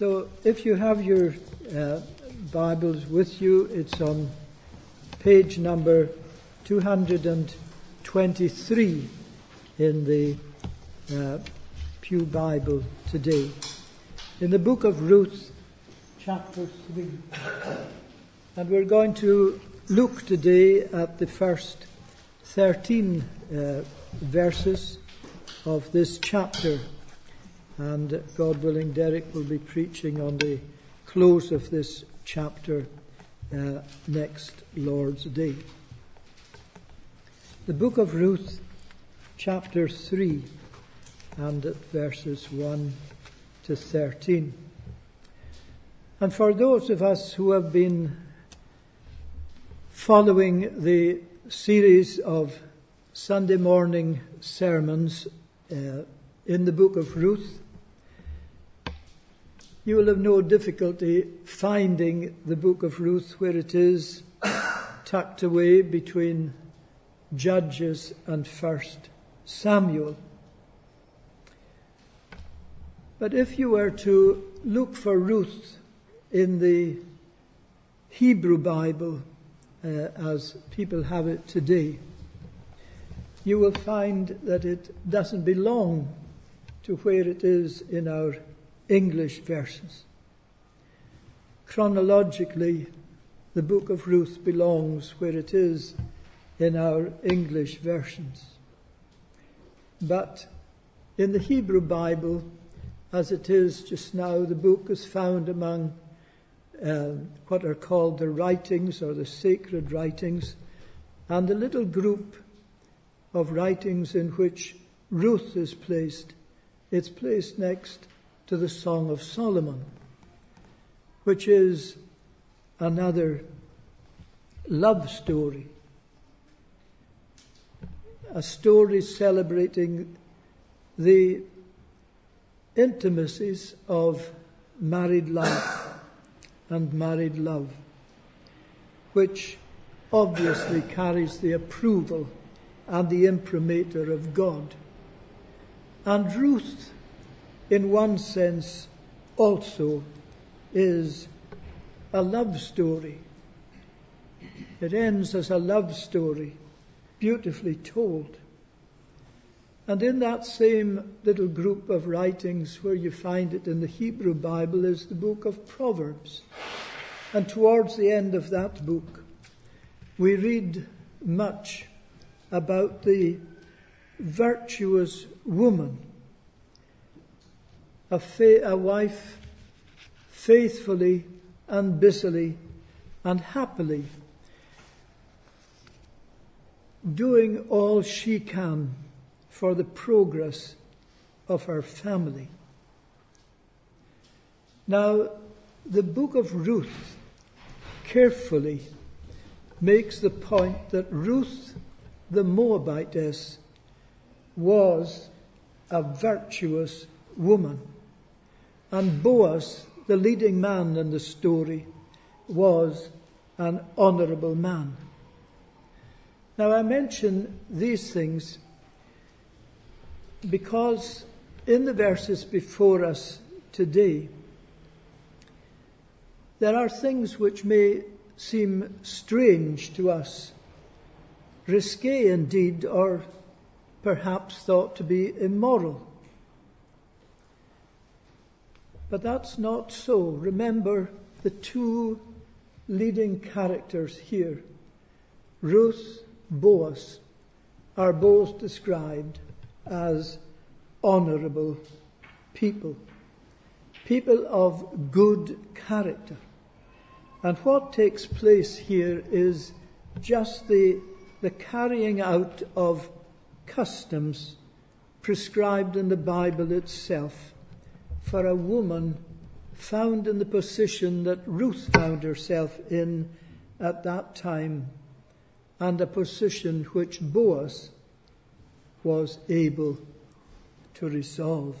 So if you have your uh, Bibles with you, it's on page number 223 in the uh, Pew Bible today. In the book of Ruth, chapter 3. And we're going to look today at the first 13 uh, verses of this chapter. And God willing, Derek will be preaching on the close of this chapter uh, next Lord's Day. The book of Ruth, chapter 3, and at verses 1 to 13. And for those of us who have been following the series of Sunday morning sermons uh, in the book of Ruth, you will have no difficulty finding the book of Ruth where it is tucked away between Judges and First Samuel. But if you were to look for Ruth in the Hebrew Bible, uh, as people have it today, you will find that it doesn't belong to where it is in our English versions. Chronologically, the book of Ruth belongs where it is in our English versions. But in the Hebrew Bible, as it is just now, the book is found among uh, what are called the writings or the sacred writings, and the little group of writings in which Ruth is placed. It's placed next to the Song of Solomon, which is another love story. A story celebrating the intimacies of married life and married love, which obviously carries the approval and the imprimatur of God. And Ruth in one sense, also is a love story. It ends as a love story, beautifully told. And in that same little group of writings where you find it in the Hebrew Bible is the book of Proverbs. And towards the end of that book, we read much about the virtuous woman a, fa- a wife faithfully and busily and happily doing all she can for the progress of her family. Now, the book of Ruth carefully makes the point that Ruth the Moabitess was a virtuous woman. And Boaz, the leading man in the story, was an honourable man. Now, I mention these things because in the verses before us today, there are things which may seem strange to us, risque indeed, or perhaps thought to be immoral. But that's not so. Remember the two leading characters here, Ruth, Boaz, are both described as honourable people, people of good character. And what takes place here is just the, the carrying out of customs prescribed in the Bible itself for a woman found in the position that Ruth found herself in at that time, and a position which Boaz was able to resolve.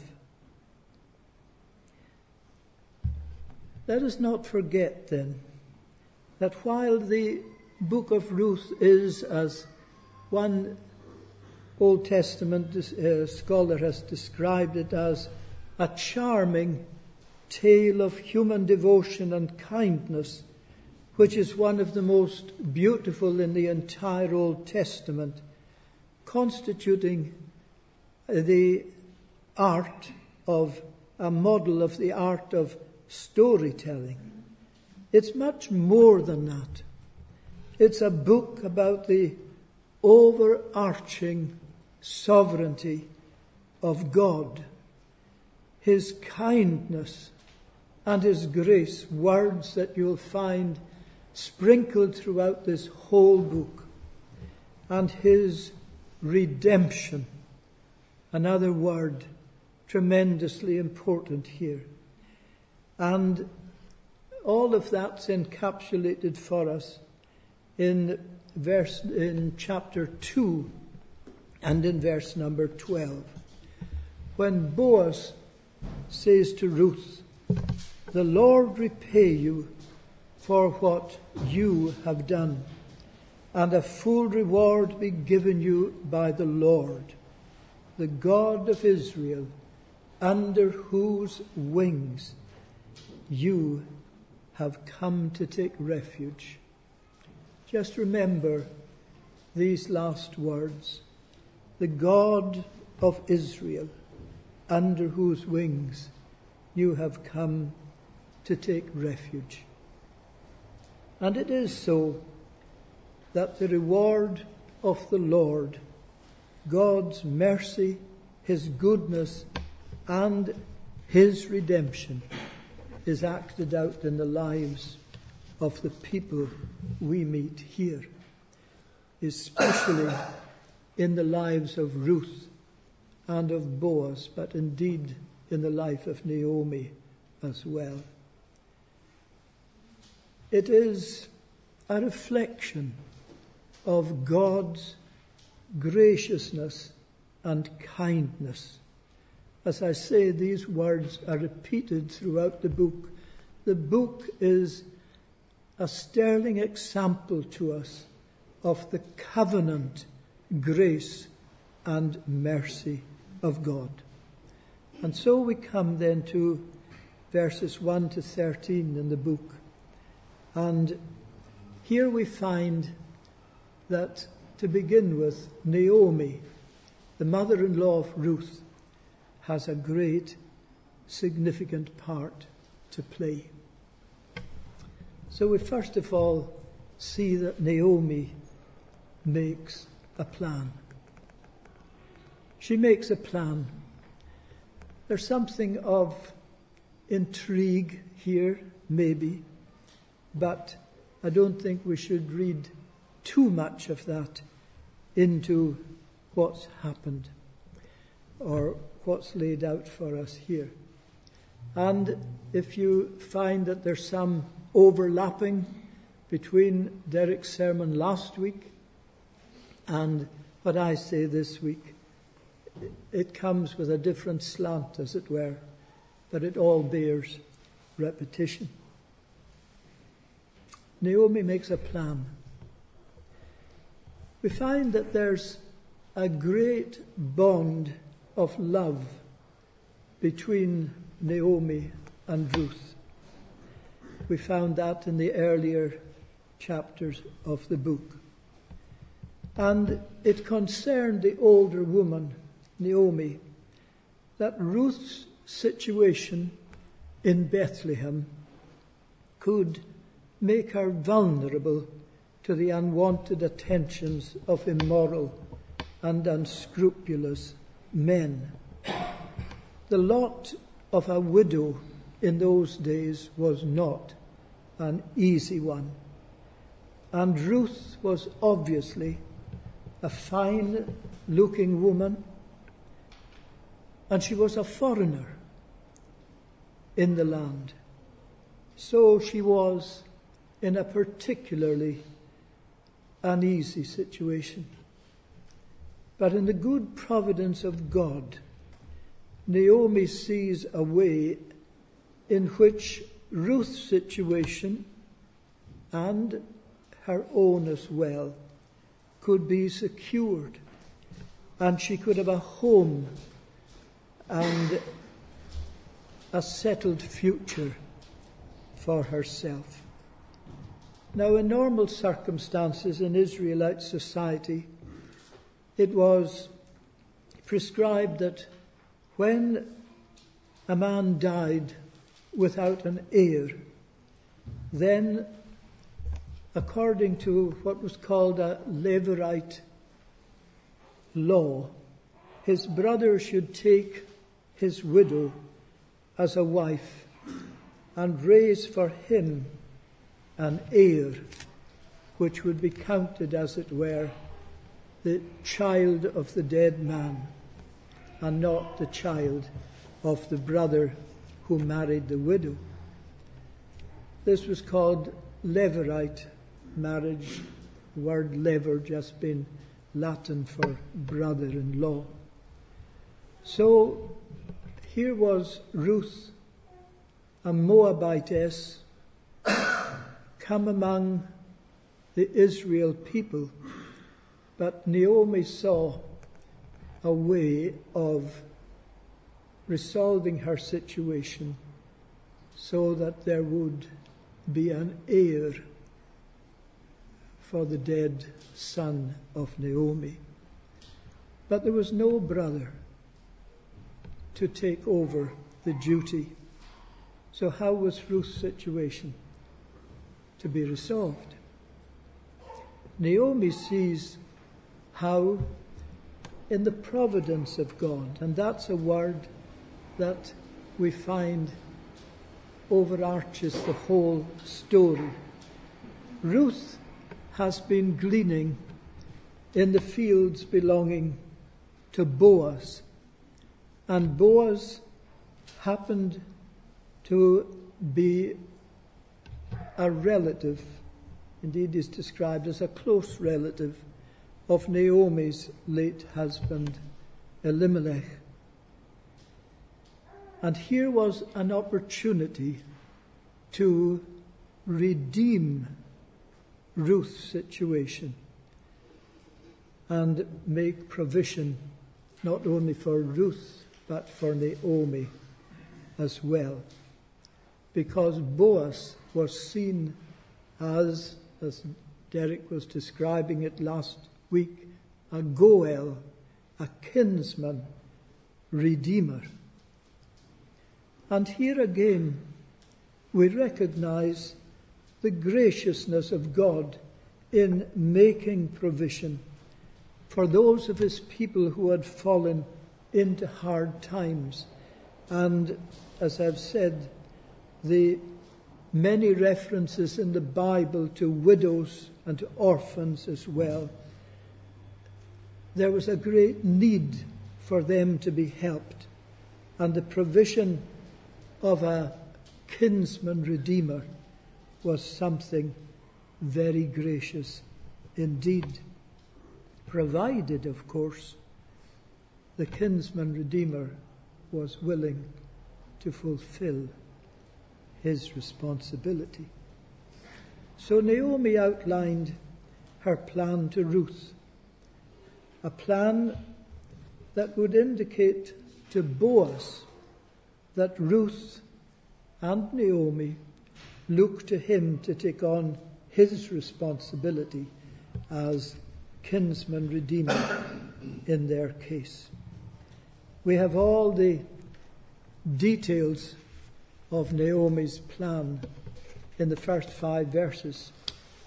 Let us not forget then that while the book of Ruth is, as one Old Testament uh, scholar has described it as, a charming tale of human devotion and kindness, which is one of the most beautiful in the entire Old Testament, constituting the art of a model of the art of storytelling. It's much more than that. It's a book about the overarching sovereignty of God, His kindness and His grace, words that you'll find sprinkled throughout this whole book, and His redemption, another word tremendously important here. And all of that's encapsulated for us in verse in chapter 2 and in verse number 12 when Boaz says to Ruth the Lord repay you for what you have done and a full reward be given you by the Lord the God of Israel under whose wings you have come to take refuge. Just remember these last words. The God of Israel, under whose wings you have come to take refuge. And it is so that the reward of the Lord, God's mercy, His goodness, and His redemption is acted out in the lives of the people we meet here, especially in the lives of Ruth and of Boaz, but indeed in the life of Naomi as well. It is a reflection of God's graciousness and kindness as I say, these words are repeated throughout the book. The book is a sterling example to us of the covenant grace and mercy of God. And so we come then to verses 1 to 13 in the book. And here we find that, to begin with, Naomi, the mother in law of Ruth, has a great, significant part to play. So we first of all see that Naomi makes a plan. She makes a plan. There's something of intrigue here, maybe, but I don't think we should read too much of that into what's happened or what's laid out for us here. And if you find that there's some overlapping between Derek's sermon last week and what I say this week, it comes with a different slant, as it were, but it all bears repetition. Naomi makes a plan. We find that there's a great bond of love between Naomi and Ruth. We found that in the earlier chapters of the book. And it concerned the older woman, Naomi, that Ruth's situation in Bethlehem could make her vulnerable to the unwanted attentions of immoral and unscrupulous men. The lot of a widow in those days was not an easy one. And Ruth was obviously a fine looking woman, and she was a foreigner in the land. So she was in a particularly uneasy situation. But in the good providence of God, Naomi sees a way in which Ruth's situation and her own as well could be secured and she could have a home and a settled future for herself. Now, in normal circumstances in Israelite society, it was prescribed that when a man died without an heir, then, according to what was called a Levirate law, his brother should take his widow as a wife and raise for him an heir, which would be counted, as it were, the child of the dead man and not the child of the brother who married the widow. This was called Levirate marriage, the word levir just being Latin for brother in law. So here was Ruth, a Moabitess, come among the Israel people, but Naomi saw a way of resolving her situation so that there would be an heir for the dead son of Naomi. But there was no brother to take over the duty. So, how was Ruth's situation to be resolved? Naomi sees how, in the providence of God, and that's a word that we find overarches the whole story. Ruth has been gleaning in the fields belonging to Boaz, and Boaz happened to be a relative, indeed, is described as a close relative of Naomi's late husband, Elimelech. And here was an opportunity to redeem Ruth's situation and make provision not only for Ruth but for Naomi as well. Because Boaz was seen as, as Derek was describing it last week, a Goel, a kinsman, redeemer. And here again, we recognize the graciousness of God in making provision for those of his people who had fallen into hard times. And as I've said, the many references in the Bible to widows and to orphans as well. There was a great need for them to be helped, and the provision of a kinsman redeemer was something very gracious indeed. Provided, of course, the kinsman redeemer was willing to fulfill his responsibility. So Naomi outlined her plan to Ruth, a plan that would indicate to Boaz that Ruth and Naomi look to him to take on his responsibility as kinsman redeemer in their case. We have all the details of Naomi's plan in the first five verses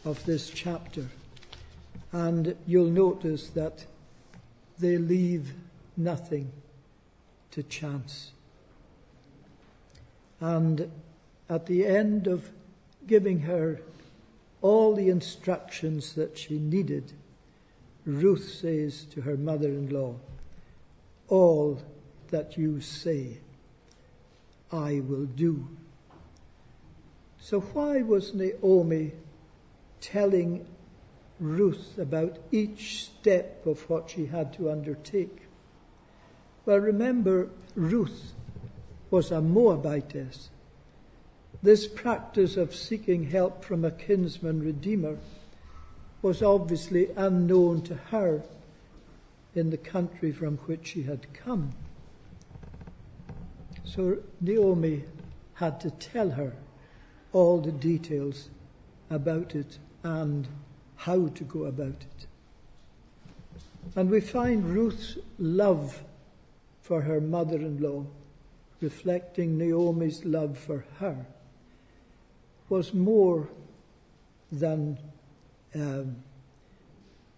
of this chapter. And you'll notice that they leave nothing to chance. And at the end of giving her all the instructions that she needed, Ruth says to her mother in law, All that you say, I will do. So, why was Naomi telling Ruth about each step of what she had to undertake? Well, remember, Ruth was a Moabitess. This practice of seeking help from a kinsman redeemer was obviously unknown to her in the country from which she had come. So Naomi had to tell her all the details about it and how to go about it. And we find Ruth's love for her mother in law, reflecting Naomi's love for her, was more than um,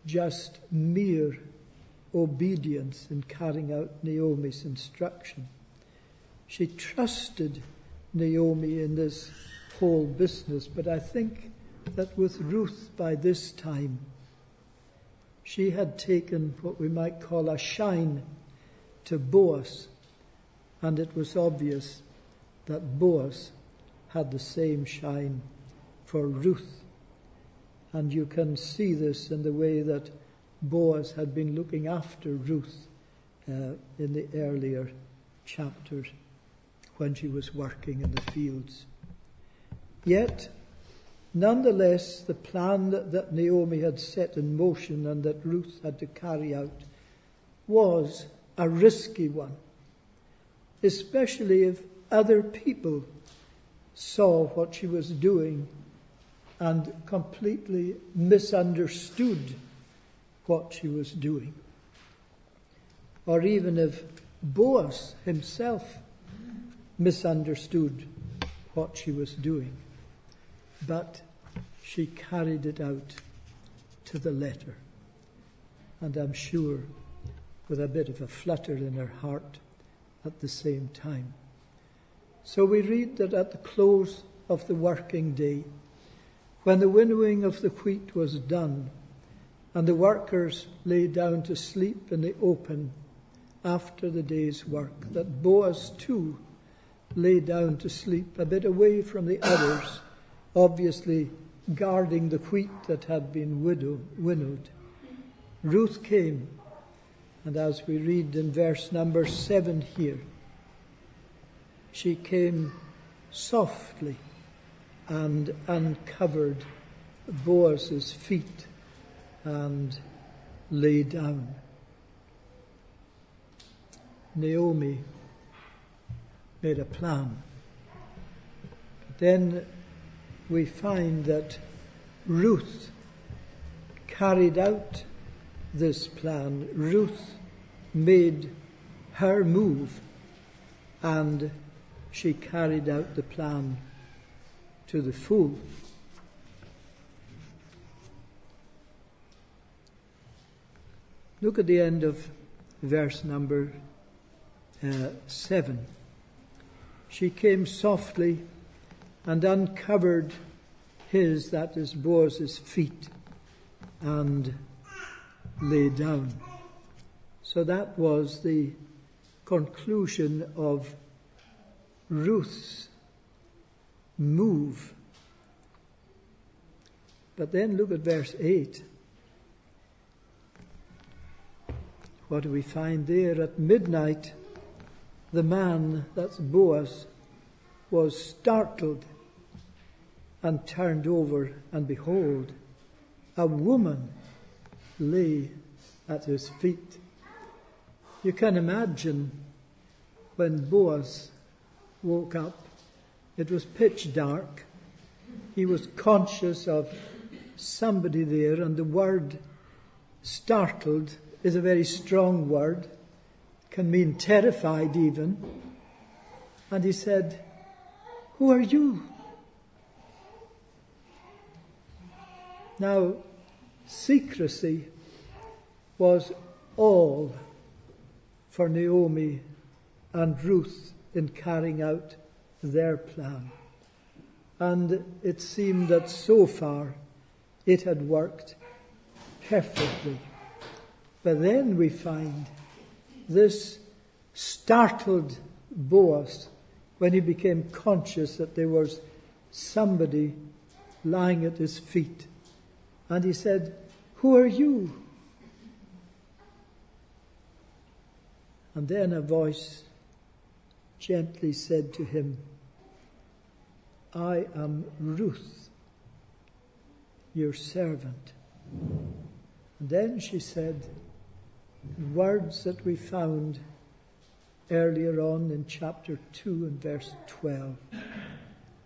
just mere obedience in carrying out Naomi's instruction. She trusted Naomi in this whole business, but I think that with Ruth by this time, she had taken what we might call a shine to Boaz, and it was obvious that Boaz had the same shine for Ruth. And you can see this in the way that Boaz had been looking after Ruth uh, in the earlier chapters when she was working in the fields. Yet, nonetheless, the plan that, that Naomi had set in motion and that Ruth had to carry out was a risky one, especially if other people saw what she was doing and completely misunderstood what she was doing. Or even if Boaz himself misunderstood what she was doing. But she carried it out to the letter. And I'm sure with a bit of a flutter in her heart at the same time. So we read that at the close of the working day, when the winnowing of the wheat was done, and the workers lay down to sleep in the open after the day's work, that Boaz too lay down to sleep a bit away from the others, obviously guarding the wheat that had been winnowed. Ruth came, and as we read in verse number seven here, she came softly and uncovered Boaz's feet and lay down. Naomi made a plan. Then we find that Ruth carried out this plan. Ruth made her move and she carried out the plan to the full. Look at the end of verse number uh, 7. She came softly and uncovered his, that is Boaz's, feet and lay down. So that was the conclusion of Ruth's move. But then look at verse 8. What do we find there? At midnight, the man, that's Boaz, was startled and turned over, and behold, a woman lay at his feet. You can imagine when Boaz woke up, it was pitch dark. He was conscious of somebody there, and the word startled is a very strong word, can mean terrified even. And he said, Who are you? Now, secrecy was all for Naomi and Ruth in carrying out their plan. And it seemed that so far it had worked perfectly. But then we find this startled Boaz when he became conscious that there was somebody lying at his feet. And he said, Who are you? And then a voice gently said to him, I am Ruth, your servant. And then she said, words that we found earlier on in chapter 2 and verse 12.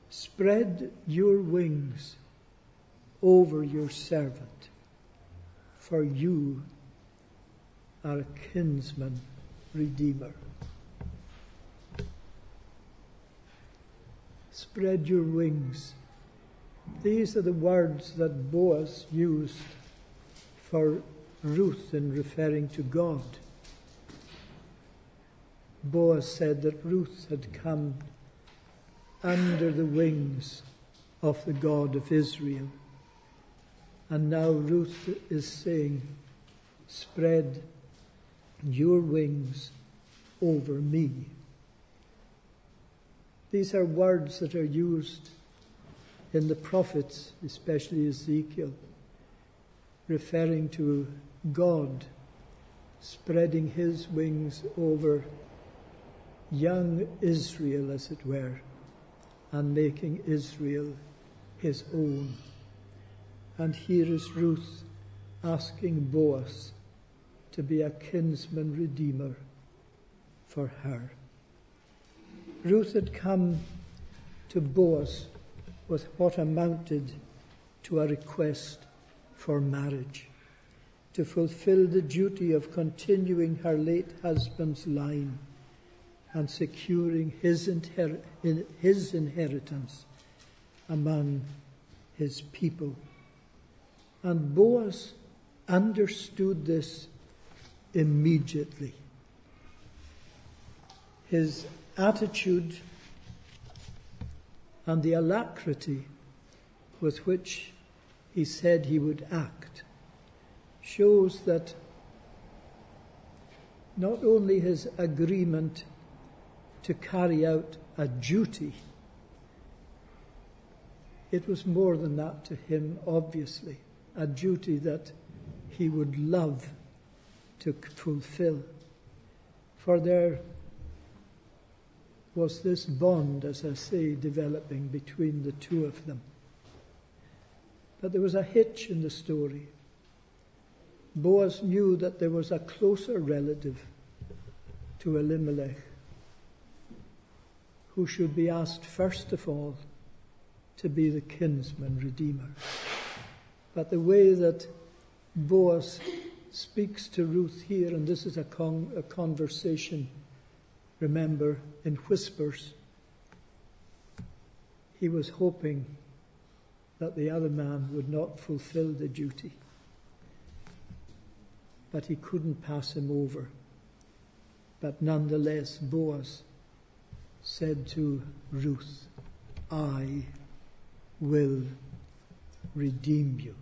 Spread your wings over your servant, for you are a kinsman redeemer. Spread your wings. These are the words that Boaz used for Ruth in referring to God. Boaz said that Ruth had come under the wings of the God of Israel. And now Ruth is saying, Spread your wings over me. These are words that are used in the prophets, especially Ezekiel, referring to God spreading his wings over young Israel, as it were, and making Israel his own. And here is Ruth asking Boaz to be a kinsman redeemer for her. Ruth had come to Boaz with what amounted to a request for marriage, to fulfill the duty of continuing her late husband's line and securing his, inher- his inheritance among his people. And Boaz understood this immediately. His attitude and the alacrity with which he said he would act shows that not only his agreement to carry out a duty, it was more than that to him, obviously, a duty that he would love to fulfill. For there was this bond, as I say, developing between the two of them. But there was a hitch in the story. Boaz knew that there was a closer relative to Elimelech who should be asked first of all to be the kinsman redeemer. But the way that Boaz speaks to Ruth here, and this is a, con- a conversation, remember, in whispers. He was hoping that the other man would not fulfill the duty. But he couldn't pass him over. But nonetheless, Boaz said to Ruth, I will redeem you.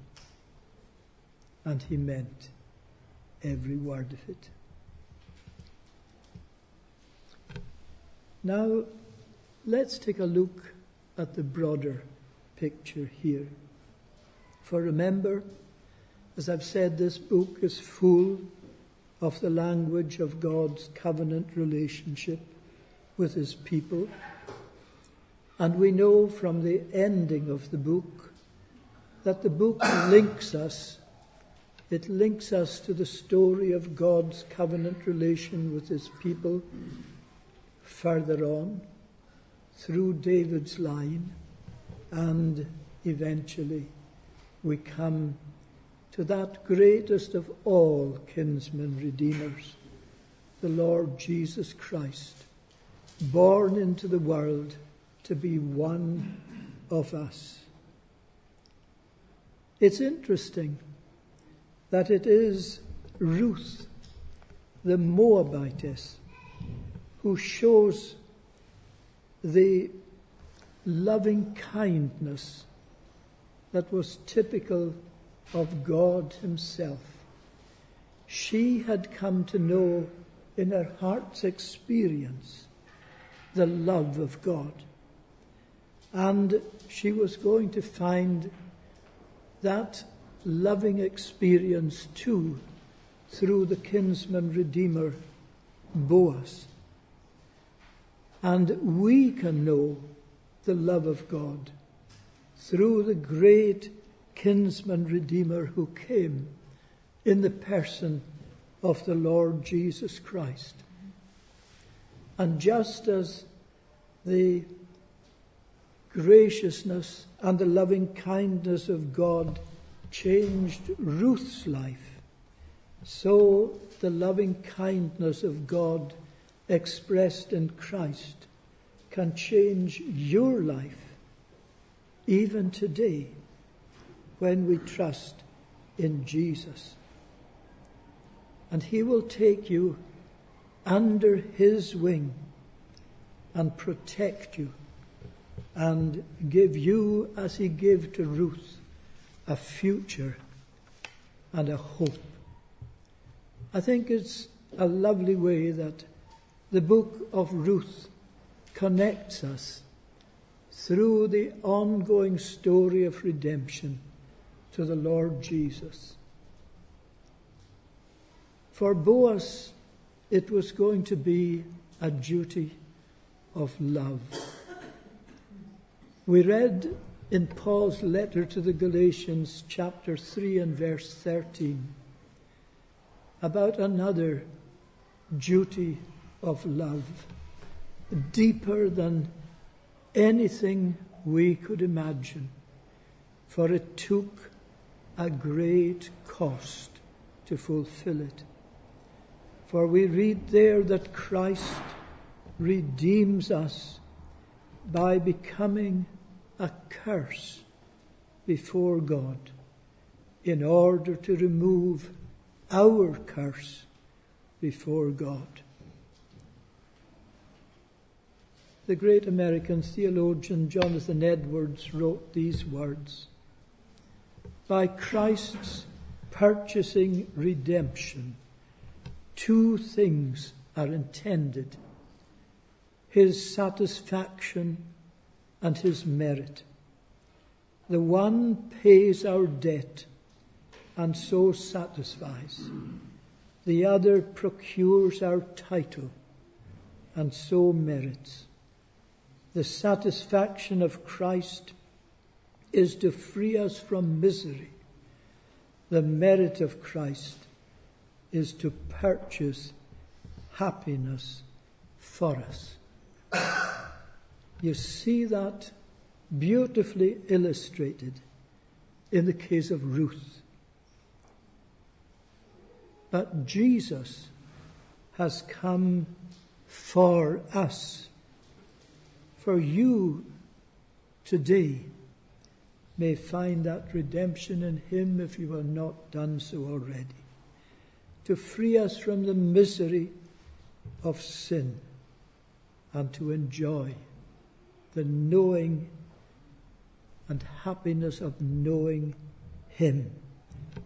And he meant every word of it. Now, let's take a look at the broader picture here. For remember, as I've said, this book is full of the language of God's covenant relationship with his people. And we know from the ending of the book that the book links us it links us to the story of God's covenant relation with his people further on through David's line, and eventually we come to that greatest of all kinsmen redeemers, the Lord Jesus Christ, born into the world to be one of us. It's interesting that it is Ruth, the Moabitess, who shows the loving kindness that was typical of God Himself. She had come to know in her heart's experience the love of God. And she was going to find that loving experience too through the kinsman redeemer Boaz. And we can know the love of God through the great kinsman redeemer who came in the person of the Lord Jesus Christ. And just as the graciousness and the loving kindness of God changed Ruth's life, so the loving kindness of God expressed in Christ can change your life even today when we trust in Jesus. And He will take you under His wing and protect you and give you, as He gave to Ruth, a future and a hope. I think it's a lovely way that the book of Ruth connects us through the ongoing story of redemption to the Lord Jesus. For Boaz, it was going to be a duty of love. We read in Paul's letter to the Galatians, chapter 3 and verse 13, about another duty of love, deeper than anything we could imagine, for it took a great cost to fulfill it. For we read there that Christ redeems us by becoming a curse before God in order to remove our curse before God. The great American theologian Jonathan Edwards wrote these words By Christ's purchasing redemption, two things are intended his satisfaction and his merit. The one pays our debt and so satisfies. The other procures our title and so merits. The satisfaction of Christ is to free us from misery. The merit of Christ is to purchase happiness for us. You see that beautifully illustrated in the case of Ruth. But Jesus has come for us. For you today may find that redemption in Him if you have not done so already. To free us from the misery of sin and to enjoy the knowing and happiness of knowing Him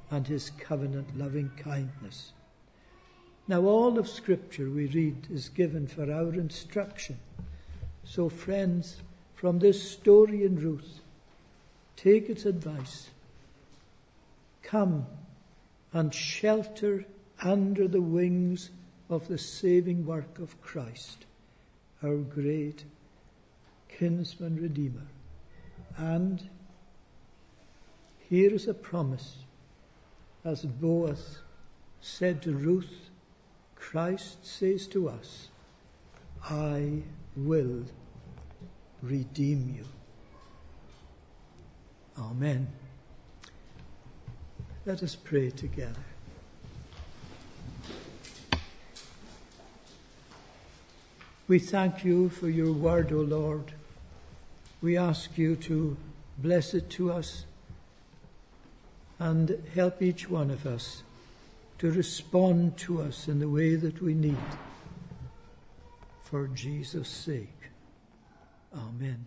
and His covenant loving kindness. Now, all of Scripture we read is given for our instruction. So, friends, from this story in Ruth, take its advice. Come and shelter under the wings of the saving work of Christ, our great kinsman redeemer. And here is a promise, as Boaz said to Ruth, Christ says to us, I will redeem you. Amen. Let us pray together. We thank you for your word, O Lord. We ask you to bless it to us and help each one of us to respond to us in the way that we need. For Jesus' sake. Amen.